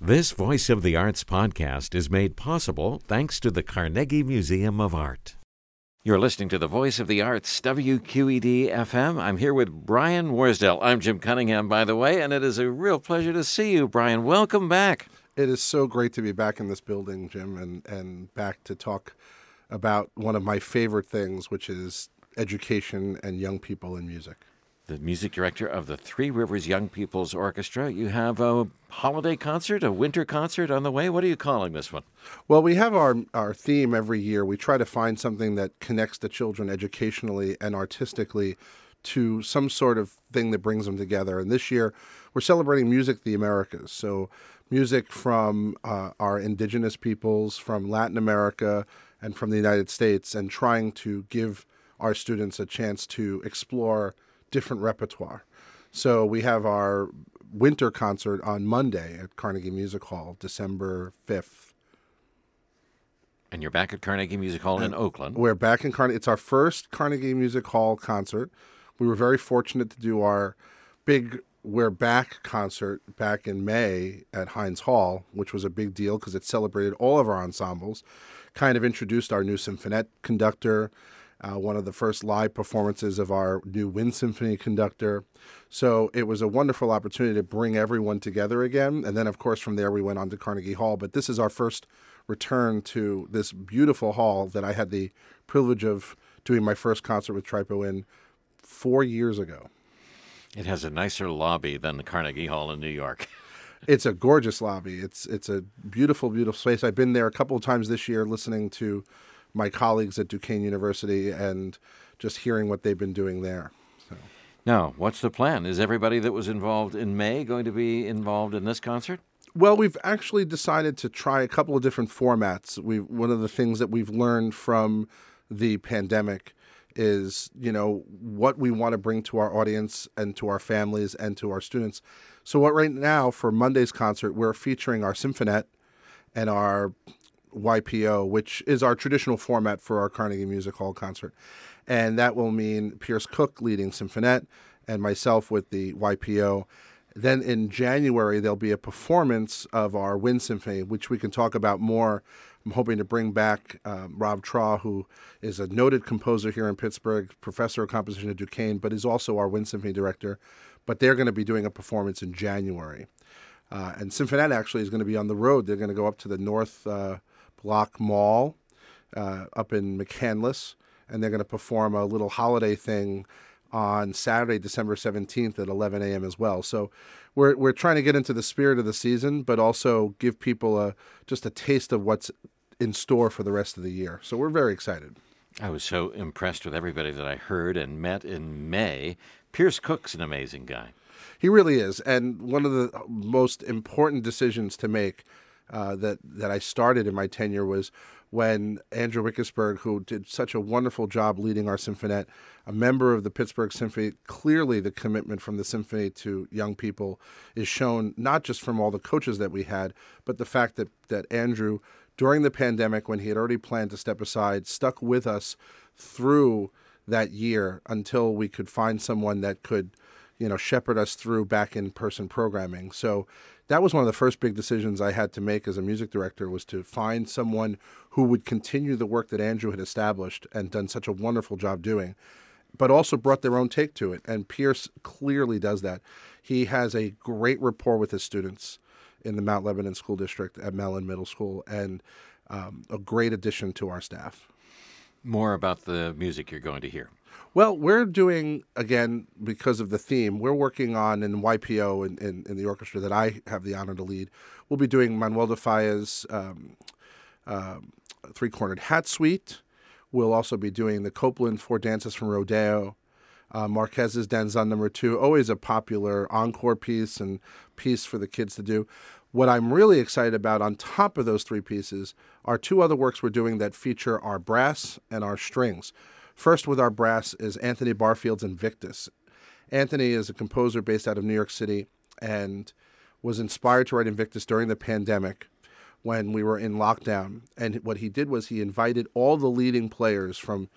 This Voice of the Arts podcast is made possible thanks to the Carnegie Museum of Art. You're listening to the Voice of the Arts, WQED FM. I'm here with Brian Worsdale. I'm Jim Cunningham, by the way, and it is a real pleasure to see you, Brian. Welcome back. It is so great to be back in this building, Jim, and, and back to talk about one of my favorite things, which is education and young people in music the music director of the Three Rivers Young People's Orchestra. You have a holiday concert, a winter concert on the way. What are you calling this one? Well, we have our, our theme every year. We try to find something that connects the children educationally and artistically to some sort of thing that brings them together. And this year, we're celebrating Music the Americas. So, music from uh, our indigenous peoples, from Latin America, and from the United States, and trying to give our students a chance to explore different repertoire. So we have our winter concert on Monday at Carnegie Music Hall, December 5th. And you're back at Carnegie Music Hall and in Oakland. We're back in Carnegie. It's our first Carnegie Music Hall concert. We were very fortunate to do our big We're Back concert back in May at Heinz Hall, which was a big deal because it celebrated all of our ensembles, kind of introduced our new symphonette conductor, uh, one of the first live performances of our new Wind Symphony conductor. So it was a wonderful opportunity to bring everyone together again. And then, of course, from there we went on to Carnegie Hall. But this is our first return to this beautiful hall that I had the privilege of doing my first concert with TRYPO in four years ago. It has a nicer lobby than the Carnegie Hall in New York. it's a gorgeous lobby. It's it's a beautiful, beautiful space. I've been there a couple of times this year listening to my colleagues at Duquesne University and just hearing what they've been doing there. So. Now, what's the plan? Is everybody that was involved in May going to be involved in this concert? Well, we've actually decided to try a couple of different formats. We one of the things that we've learned from the pandemic is, you know, what we want to bring to our audience and to our families and to our students. So what right now for Monday's concert, we're featuring our symphonette and our YPO, which is our traditional format for our Carnegie Music Hall concert. And that will mean Pierce Cook leading Symphonette and myself with the YPO. Then in January, there'll be a performance of our Wind Symphony, which we can talk about more. I'm hoping to bring back um, Rob Traw, who is a noted composer here in Pittsburgh, professor of composition at Duquesne, but is also our Wind Symphony director. But they're going to be doing a performance in January. Uh, and Symphonette actually is going to be on the road. They're going to go up to the North uh, Block Mall uh, up in McCandless, and they're going to perform a little holiday thing on Saturday, December 17th at 11 a.m. as well. So we're, we're trying to get into the spirit of the season, but also give people a just a taste of what's in store for the rest of the year. So we're very excited. I was so impressed with everybody that I heard and met in May. Pierce Cook's an amazing guy. He really is. And one of the most important decisions to make uh, that that I started in my tenure was when Andrew Wickesberg, who did such a wonderful job leading our symphonette, a member of the Pittsburgh Symphony, clearly the commitment from the symphony to young people is shown not just from all the coaches that we had, but the fact that that Andrew, during the pandemic, when he had already planned to step aside, stuck with us through that year until we could find someone that could you know, shepherd us through back in person programming. So that was one of the first big decisions I had to make as a music director was to find someone who would continue the work that Andrew had established and done such a wonderful job doing, but also brought their own take to it. And Pierce clearly does that. He has a great rapport with his students in the Mount Lebanon School District at Mellon Middle School and um, a great addition to our staff. More about the music you're going to hear. Well, we're doing again because of the theme. We're working on in YPO in, in, in the orchestra that I have the honor to lead. We'll be doing Manuel de Falla's um, uh, Three Cornered Hat Suite. We'll also be doing the Copland Four Dances from Rodeo. Uh, Marquez's Danzon Number Two, always a popular encore piece and piece for the kids to do. What I'm really excited about on top of those three pieces are two other works we're doing that feature our brass and our strings. First, with our brass, is Anthony Barfield's Invictus. Anthony is a composer based out of New York City and was inspired to write Invictus during the pandemic when we were in lockdown. And what he did was he invited all the leading players from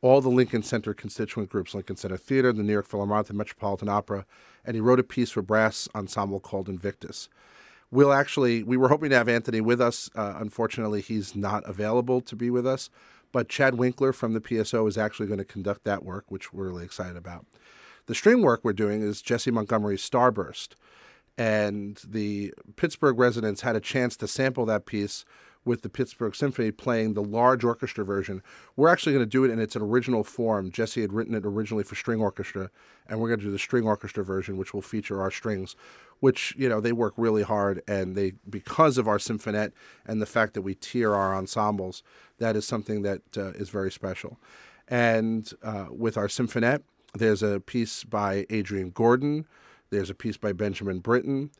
all the Lincoln Center constituent groups, Lincoln Center Theater, the New York Philharmonic, the Metropolitan Opera, and he wrote a piece for brass ensemble called Invictus. we'll actually we were hoping to have Anthony with us. Uh, unfortunately, he's not available to be with us. But Chad Winkler from the PSO is actually going to conduct that work, which we're really excited about. The string work we're doing is Jessie Montgomery's Starburst. And the Pittsburgh residents had a chance to sample that piece with the Pittsburgh Symphony playing the large orchestra version. We're actually going to do it in its original form. Jessie had written it originally for string orchestra, and we're going to do the string orchestra version, which will feature our strings, which you know they work really hard, and they because of our symphonette and the fact that we tier our ensembles, that is something that uh, is very special. And uh, with our symphonette, there's a piece by Adrian Gordon. There's a piece by Benjamin Britten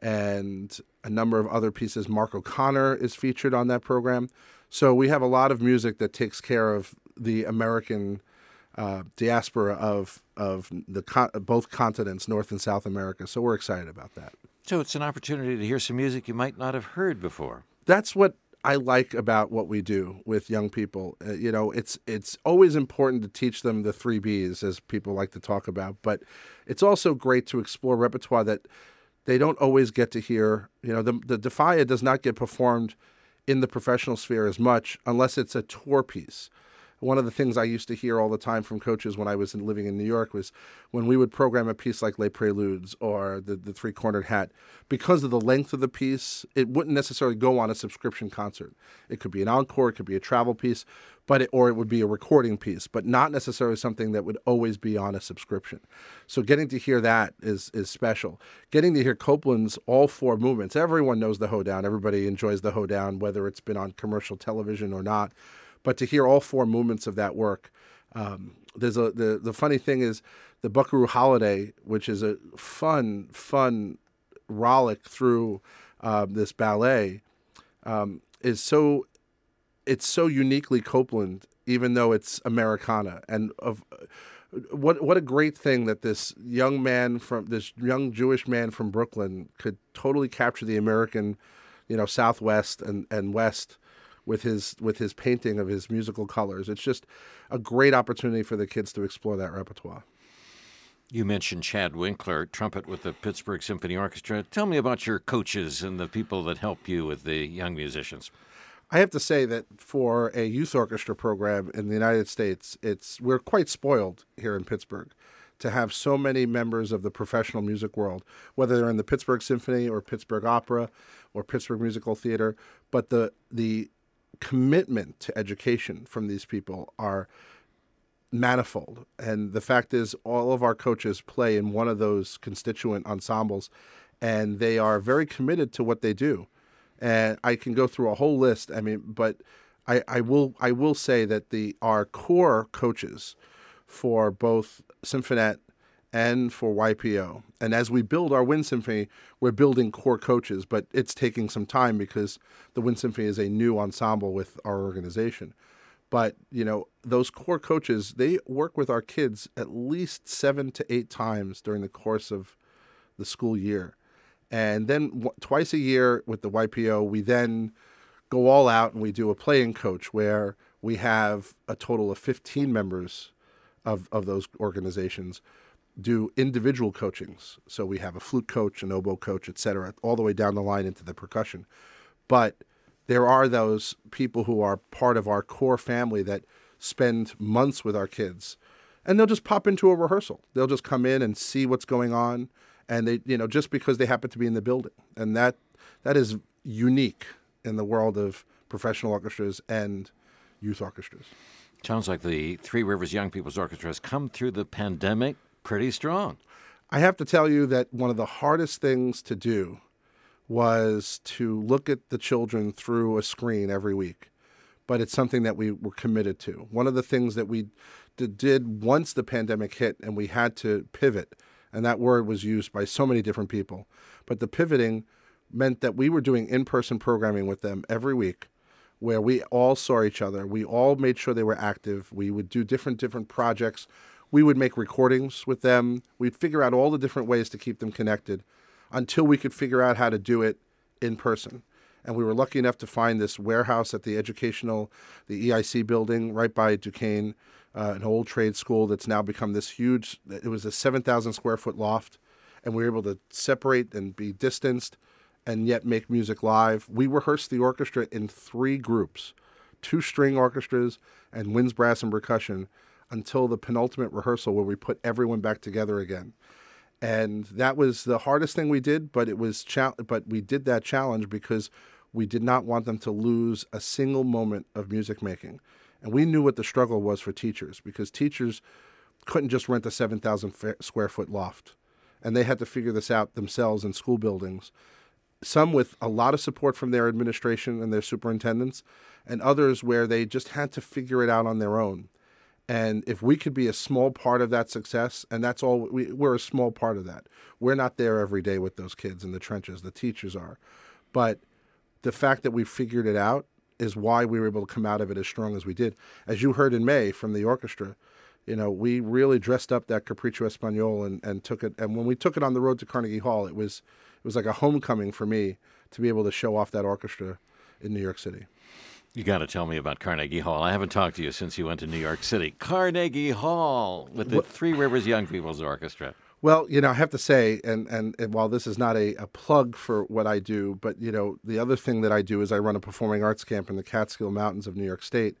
and a number of other pieces. Mark O'Connor is featured on that program. So we have a lot of music that takes care of the American uh, diaspora of of the con- both continents, North and South America. So we're excited about that. So it's an opportunity to hear some music you might not have heard before. That's what I like about what we do with young people. Uh, you know, it's it's always important to teach them the three B's, as people like to talk about, but it's also great to explore repertoire that they don't always get to hear. You know, the the de Falla does not get performed in the professional sphere as much unless it's a tour piece one of the things I used to hear all the time from coaches when I was in, living in New York was when we would program a piece like Les Preludes or the, the Three Cornered Hat, because of the length of the piece, it wouldn't necessarily go on a subscription concert. It could be an encore, it could be a travel piece, but it, or it would be a recording piece, but not necessarily something that would always be on a subscription. So getting to hear that is is special. Getting to hear Copland's all four movements. Everyone knows the hoedown. Everybody enjoys the hoedown, whether it's been on commercial television or not. But to hear all four movements of that work, um, there's a the the funny thing is the Buckaroo Holiday, which is a fun fun rollick through uh, this ballet, um, is so it's so uniquely Copland, even though it's Americana, and of what what a great thing that this young man from this young Jewish man from Brooklyn could totally capture the American, you know, Southwest and and West with his with his painting of his musical colors. It's just a great opportunity for the kids to explore that repertoire. You mentioned Chad Winkler, trumpet with the Pittsburgh Symphony Orchestra. Tell me about your coaches and the people that help you with the young musicians. I have to say that for a youth orchestra program in the United States, it's we're quite spoiled here in Pittsburgh to have so many members of the professional music world, whether they're in the Pittsburgh Symphony or Pittsburgh Opera or Pittsburgh Musical Theater. But the the commitment to education from these people are manifold. And the fact is, all of our coaches play in one of those constituent ensembles, and they are very committed to what they do. And I can go through a whole list. I mean, but I, I will I will say that the our core coaches for both Symphonette and for YPO. And as we build our Wind Symphony, we're building core coaches, but it's taking some time because the Wind Symphony is a new ensemble with our organization. But, you know, those core coaches, they work with our kids at least seven to eight times during the course of the school year. And then w- twice a year with the YPO, we then go all out and we do a playing coach where we have a total of 15 members of, of those organizations do individual coachings. So we have a flute coach, an oboe coach, et cetera, all the way down the line into the percussion. But there are those people who are part of our core family that spend months with our kids and they'll just pop into a rehearsal. They'll just come in and see what's going on and they you know just because they happen to be in the building. And that that is unique in the world of professional orchestras and youth orchestras. Sounds like the Three Rivers Young People's Orchestra has come through the pandemic pretty strong. I have to tell you that one of the hardest things to do was to look at the children through a screen every week. But it's something that we were committed to. One of the things that we did once the pandemic hit and we had to pivot, and that word was used by so many different people. But the pivoting meant that we were doing in person programming with them every week where we all saw each other. We all made sure they were active. We would do different different projects we would make recordings with them. We'd figure out all the different ways to keep them connected until we could figure out how to do it in person. And we were lucky enough to find this warehouse at the educational, the EIC building right by Duquesne, uh, an old trade school that's now become this huge. It was a 7,000 square foot loft, and we were able to separate and be distanced and yet make music live. We rehearsed the orchestra in three groups two string orchestras and winds, brass, and percussion until the penultimate rehearsal where we put everyone back together again. And that was the hardest thing we did, but it was cha- but we did that challenge because we did not want them to lose a single moment of music making. And we knew what the struggle was for teachers because teachers couldn't just rent a 7,000 square foot loft. And they had to figure this out themselves in school buildings some with a lot of support from their administration and their superintendents, and others where they just had to figure it out on their own. And if we could be a small part of that success, and that's all we, we're a small part of that. We're not there every day with those kids in the trenches. The teachers are, but the fact that we figured it out is why we were able to come out of it as strong as we did. As you heard in May from the orchestra, you know, we really dressed up that Capriccio Espanol and, and took it. And when we took it on the road to Carnegie Hall, it was it was like a homecoming for me to be able to show off that orchestra in New York City. You got to tell me about Carnegie Hall. I haven't talked to you since you went to New York City. Carnegie Hall with the? Three Rivers Young People's Orchestra. Well, you know, I have to say, and, and, and while this is not a, a plug for what I do, but, you know, the other thing that I do is I run a performing arts camp in the Catskill Mountains of New York State.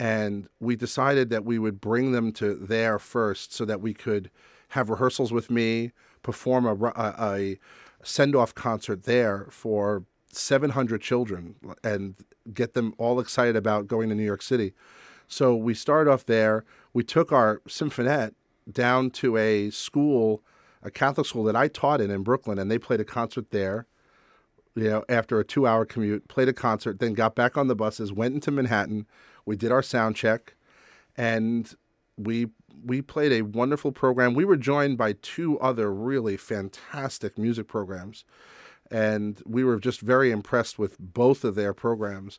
And we decided that we would bring them to there first so that we could have rehearsals with me, perform a, a, a send off concert there for 700 children and get them all excited about going to New York City. So we started off there. We took our symphonette down to a school, a Catholic school that I taught in in Brooklyn, and they played a concert there. You know, after a two-hour commute, played a concert, then got back on the buses, went into Manhattan. We did our sound check, and we we played a wonderful program. We were joined by two other really fantastic music programs, and we were just very impressed with both of their programs.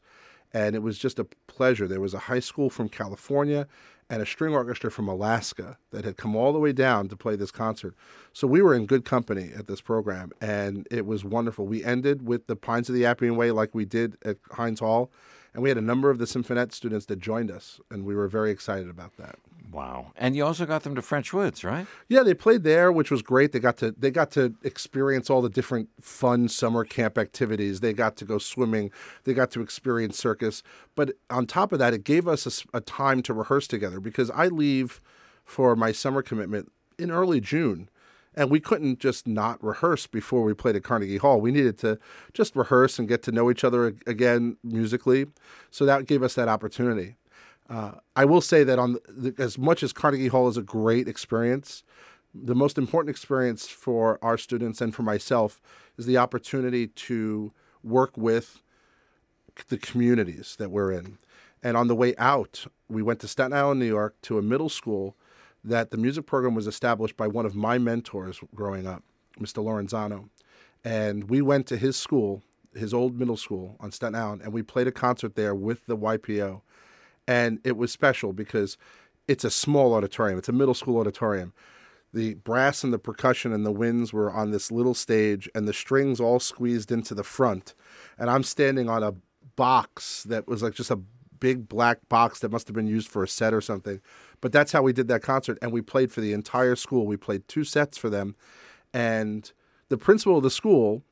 And it was just a pleasure. There was a high school from California and a string orchestra from Alaska that had come all the way down to play this concert. So we were in good company at this program, and it was wonderful. We ended with the Pines of the Appian Way like we did at Heinz Hall, and we had a number of the Symphonette students that joined us, and we were very excited about that. Wow! And you also got them to French Woods, right? Yeah, they played there, which was great. They got to they got to experience all the different fun summer camp activities. They got to go swimming. They got to experience circus. But on top of that, it gave us a, a time to rehearse together because I leave for my summer commitment in early June and we couldn't just not rehearse before we played at Carnegie Hall. We needed to just rehearse and get to know each other again musically. So that gave us that opportunity. Uh, I will say that on the, as much as Carnegie Hall is a great experience, the most important experience for our students and for myself is the opportunity to work with the communities that we're in. And on the way out, we went to Staten Island, New York, to a middle school that the music program was established by one of my mentors growing up, Mr. Lorenzano. And we went to his school, his old middle school on Staten Island, and we played a concert there with the YPO and it was special because it's a small auditorium. It's a middle school auditorium. The brass and the percussion and the winds were on this little stage, and the strings all squeezed into the front. And I'm standing on a box that was like just a big black box that must have been used for a set or something. But that's how we did that concert, and we played for the entire school. We played two sets for them, and the principal of the school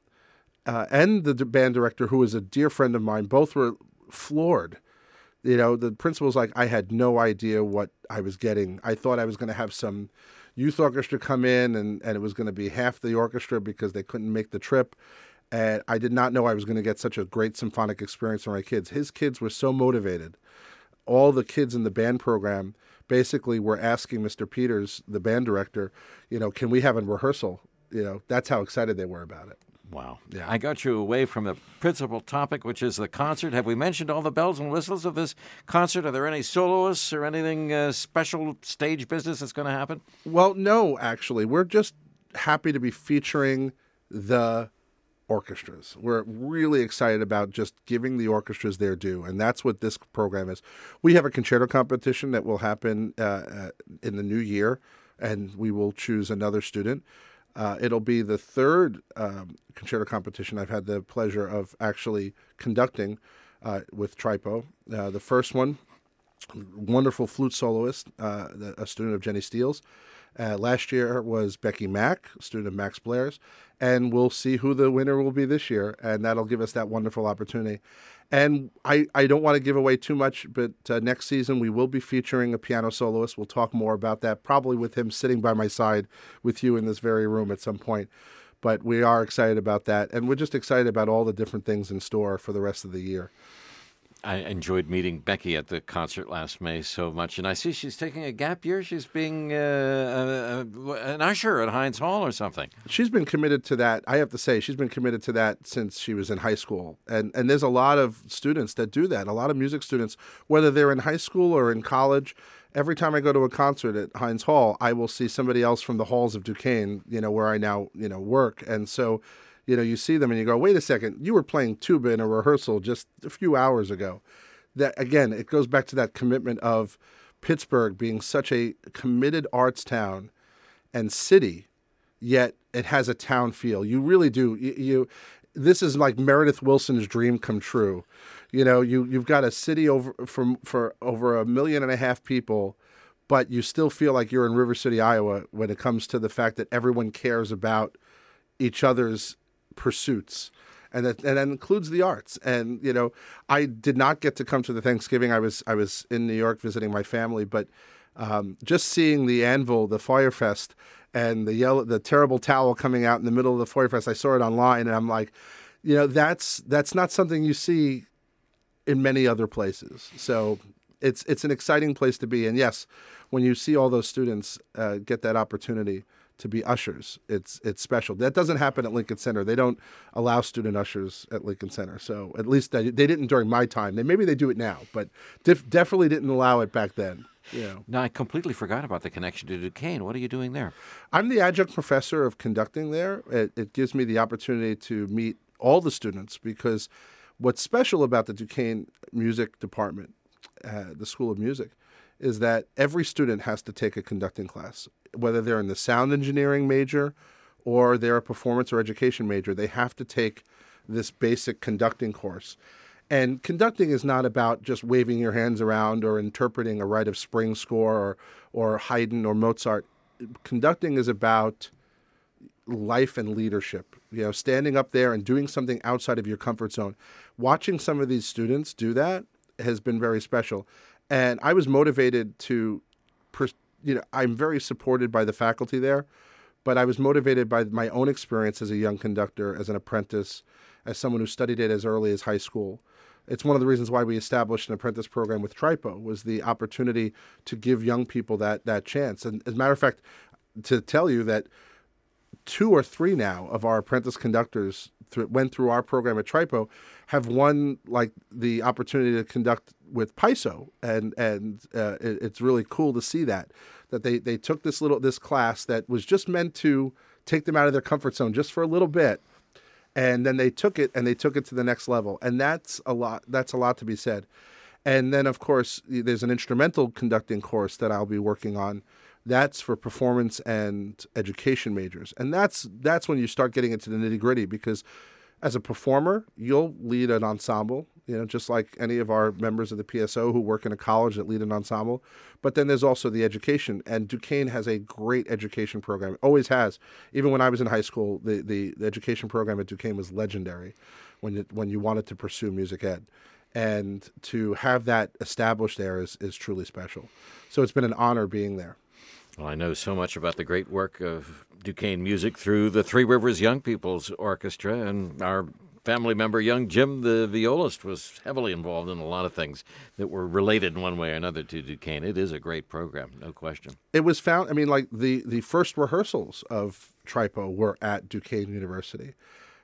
uh, and the band director, who is a dear friend of mine, both were floored you know, the principal's like, I had no idea what I was getting. I thought I was going to have some youth orchestra come in and, and it was going to be half the orchestra because they couldn't make the trip. And I did not know I was going to get such a great symphonic experience for my kids. His kids were so motivated. All the kids in the band program basically were asking Mr. Peters, the band director, you know, can we have a rehearsal? You know, that's how excited they were about it. Wow. Yeah. I got you away from the principal topic, which is the concert. Have we mentioned all the bells and whistles of this concert? Are there any soloists or anything uh, special stage business that's going to happen? Well, no, actually. We're just happy to be featuring the orchestras. We're really excited about just giving the orchestras their due, and that's what this program is. We have a concerto competition that will happen uh, uh in the new year, and we will choose another student. Uh, it'll be the third um, concerto competition I've had the pleasure of actually conducting uh, with TRYPO. Uh, the first one, wonderful flute soloist, uh, a student of Jenny Steele's. Uh, last year was Becky Mack, student of Max Blair's, and we'll see who the winner will be this year, and that'll give us that wonderful opportunity. And I, I don't want to give away too much, but uh, next season we will be featuring a piano soloist. We'll talk more about that, probably with him sitting by my side with you in this very room at some point. But we are excited about that, and we're just excited about all the different things in store for the rest of the year. I enjoyed meeting Becky at the concert last May so much, and I see she's taking a gap year. She's being uh, uh, an usher at Heinz Hall or something. She's been committed to that. I have to say, she's been committed to that since she was in high school, and and there's a lot of students that do that. A lot of music students, whether they're in high school or in college. Every time I go to a concert at Heinz Hall, I will see somebody else from the halls of Duquesne, you know, where I now you know work, and so you know, you see them and you go, wait a second, you were playing tuba in a rehearsal just a few hours ago. That again, it goes back to that commitment of Pittsburgh being such a committed arts town and city, yet it has a town feel. You really do. You, you this is like Meredith Willson's dream come true. You know, you you've got a city over from for over a million and a half people, but you still feel like you're in River City, Iowa when it comes to the fact that everyone cares about each other's pursuits and that and that includes the arts. And you know, I did not get to come to the Thanksgiving. I was I was in New York visiting my family, but um, just seeing the anvil, the Fyre Fest, and the yellow, the terrible towel coming out in the middle of the Fyre Fest. I saw it online, and I'm like, you know, that's that's not something you see in many other places. So it's it's an exciting place to be. And yes, when you see all those students uh, get that opportunity to be ushers. It's it's special. That doesn't happen at Lincoln Center. They don't allow student ushers at Lincoln Center. So at least they, they didn't during my time. They maybe they do it now, but def, definitely didn't allow it back then. Yeah. Now I completely forgot about the connection to Duquesne. What are you doing there? I'm the adjunct professor of conducting there. It, it gives me the opportunity to meet all the students because what's special about the Duquesne Music Department, uh, the School of Music, is that every student has to take a conducting class whether they're in the sound engineering major or they're a performance or education major, they have to take this basic conducting course. And conducting is not about just waving your hands around or interpreting a Rite of Spring score or, or Haydn or Mozart. Conducting is about life and leadership. You know, standing up there and doing something outside of your comfort zone. Watching some of these students do that has been very special. And I was motivated to you know, I'm very supported by the faculty there, but I was motivated by my own experience as a young conductor, as an apprentice, as someone who studied it as early as high school. It's one of the reasons why we established an apprentice program with TRYPO was the opportunity to give young people that that chance. And as a matter of fact, to tell you that two or three now of our apprentice conductors went through our program at TRYPO have won like the opportunity to conduct with PYSO, and and uh, it, it's really cool to see that that they they took this little this class that was just meant to take them out of their comfort zone just for a little bit, and then they took it and they took it to the next level, and that's a lot. That's a lot to be said. And then of course there's an instrumental conducting course that I'll be working on. That's for performance and education majors, and that's that's when you start getting into the nitty gritty because as a performer, you'll lead an ensemble, you know, just like any of our members of the PSO who work in a college that lead an ensemble. But then there's also the education, and Duquesne has a great education program. always has. Even when I was in high school, the, the, the education program at Duquesne was legendary when you, when you wanted to pursue music ed. And to have that established there is, is truly special. So it's been an honor being there. Well, I know so much about the great work of Duquesne music through the Three Rivers Young People's Orchestra, and our family member, young Jim, the violist, was heavily involved in a lot of things that were related in one way or another to Duquesne. It is a great program, no question. It was found. I mean, like the the first rehearsals of TRYPO were at Duquesne University.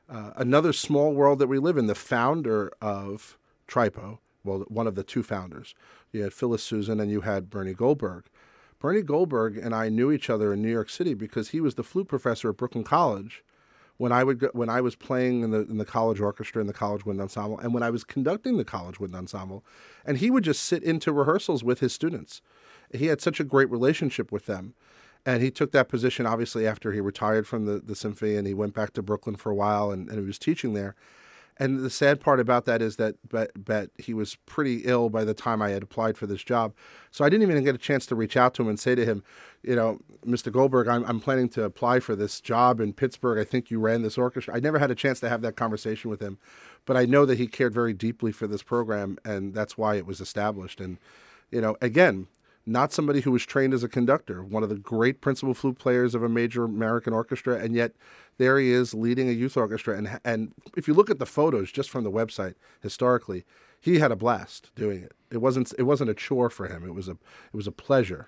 Uh, another small world that we live in. The founder of TRYPO, well, one of the two founders, you had Phyllis Susen and you had Bernie Goldberg. Bernie Goldberg and I knew each other in New York City because he was the flute professor at Brooklyn College when I would go, when I was playing in the in the college orchestra in the college wind ensemble and when I was conducting the college wind ensemble and he would just sit into rehearsals with his students. He had such a great relationship with them. And he took that position obviously after he retired from the, the symphony and he went back to Brooklyn for a while and, and he was teaching there. And the sad part about that is that but, but he was pretty ill by the time I had applied for this job. So I didn't even get a chance to reach out to him and say to him, you know, Mr. Goldberg, I'm, I'm planning to apply for this job in Pittsburgh. I think you ran this orchestra. I never had a chance to have that conversation with him, but I know that he cared very deeply for this program, and that's why it was established. And, you know, again, not somebody who was trained as a conductor, one of the great principal flute players of a major American orchestra, and yet there he is leading a youth orchestra. And and if you look at the photos just from the website historically, he had a blast doing it. It wasn't it wasn't a chore for him. It was a it was a pleasure.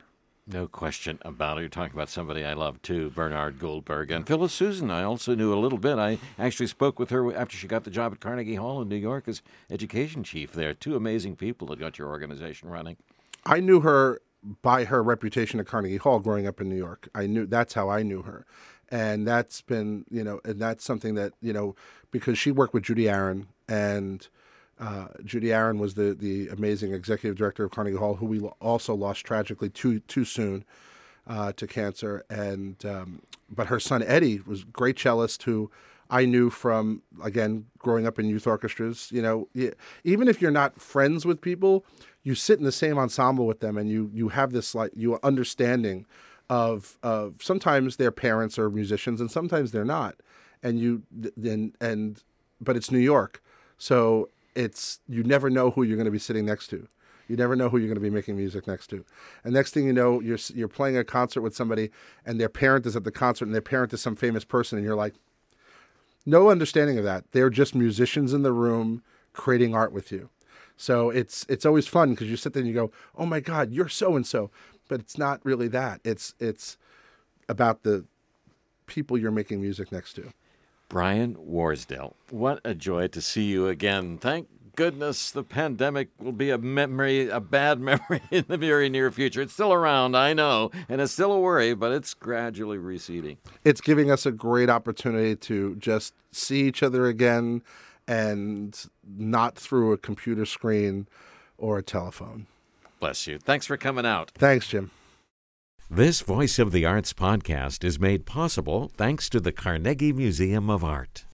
No question about it. You're talking about somebody I love too, Bernard Goldberg. And Phyllis Susen, I also knew a little bit. I actually spoke with her after she got the job at Carnegie Hall in New York as education chief there. Two amazing people that got your organization running. I knew her by her reputation at Carnegie Hall growing up in New York. I knew that's how I knew her. And that's been, you know, and that's something that, you know, because she worked with Judy Arron and uh, Judy Arron was the, the amazing executive director of Carnegie Hall, who we also lost tragically too too soon uh, to cancer. And um, but her son Eddie was great cellist who I knew from again growing up in youth orchestras. You know, even if you're not friends with people, you sit in the same ensemble with them and you you have this like you understanding of of sometimes their parents are musicians and sometimes they're not. And you then and but it's New York. So it's you never know who you're going to be sitting next to. You never know who you're going to be making music next to. And next thing you know you're you're playing a concert with somebody and their parent is at the concert and their parent is some famous person and you're like no understanding of that they're just musicians in the room creating art with you so it's it's always fun because you sit there and you go, "Oh my God, you're so and so," but it's not really that. It's it's about the people you're making music next to. Brian Worsdale, what a joy to see you again. Thank goodness the pandemic will be a memory, a bad memory in the very near future. It's still around, I know, and it's still a worry, but it's gradually receding. It's giving us a great opportunity to just see each other again and not through a computer screen or a telephone. Bless you. Thanks for coming out. Thanks, Jim. This Voice of the Arts podcast is made possible thanks to the Carnegie Museum of Art.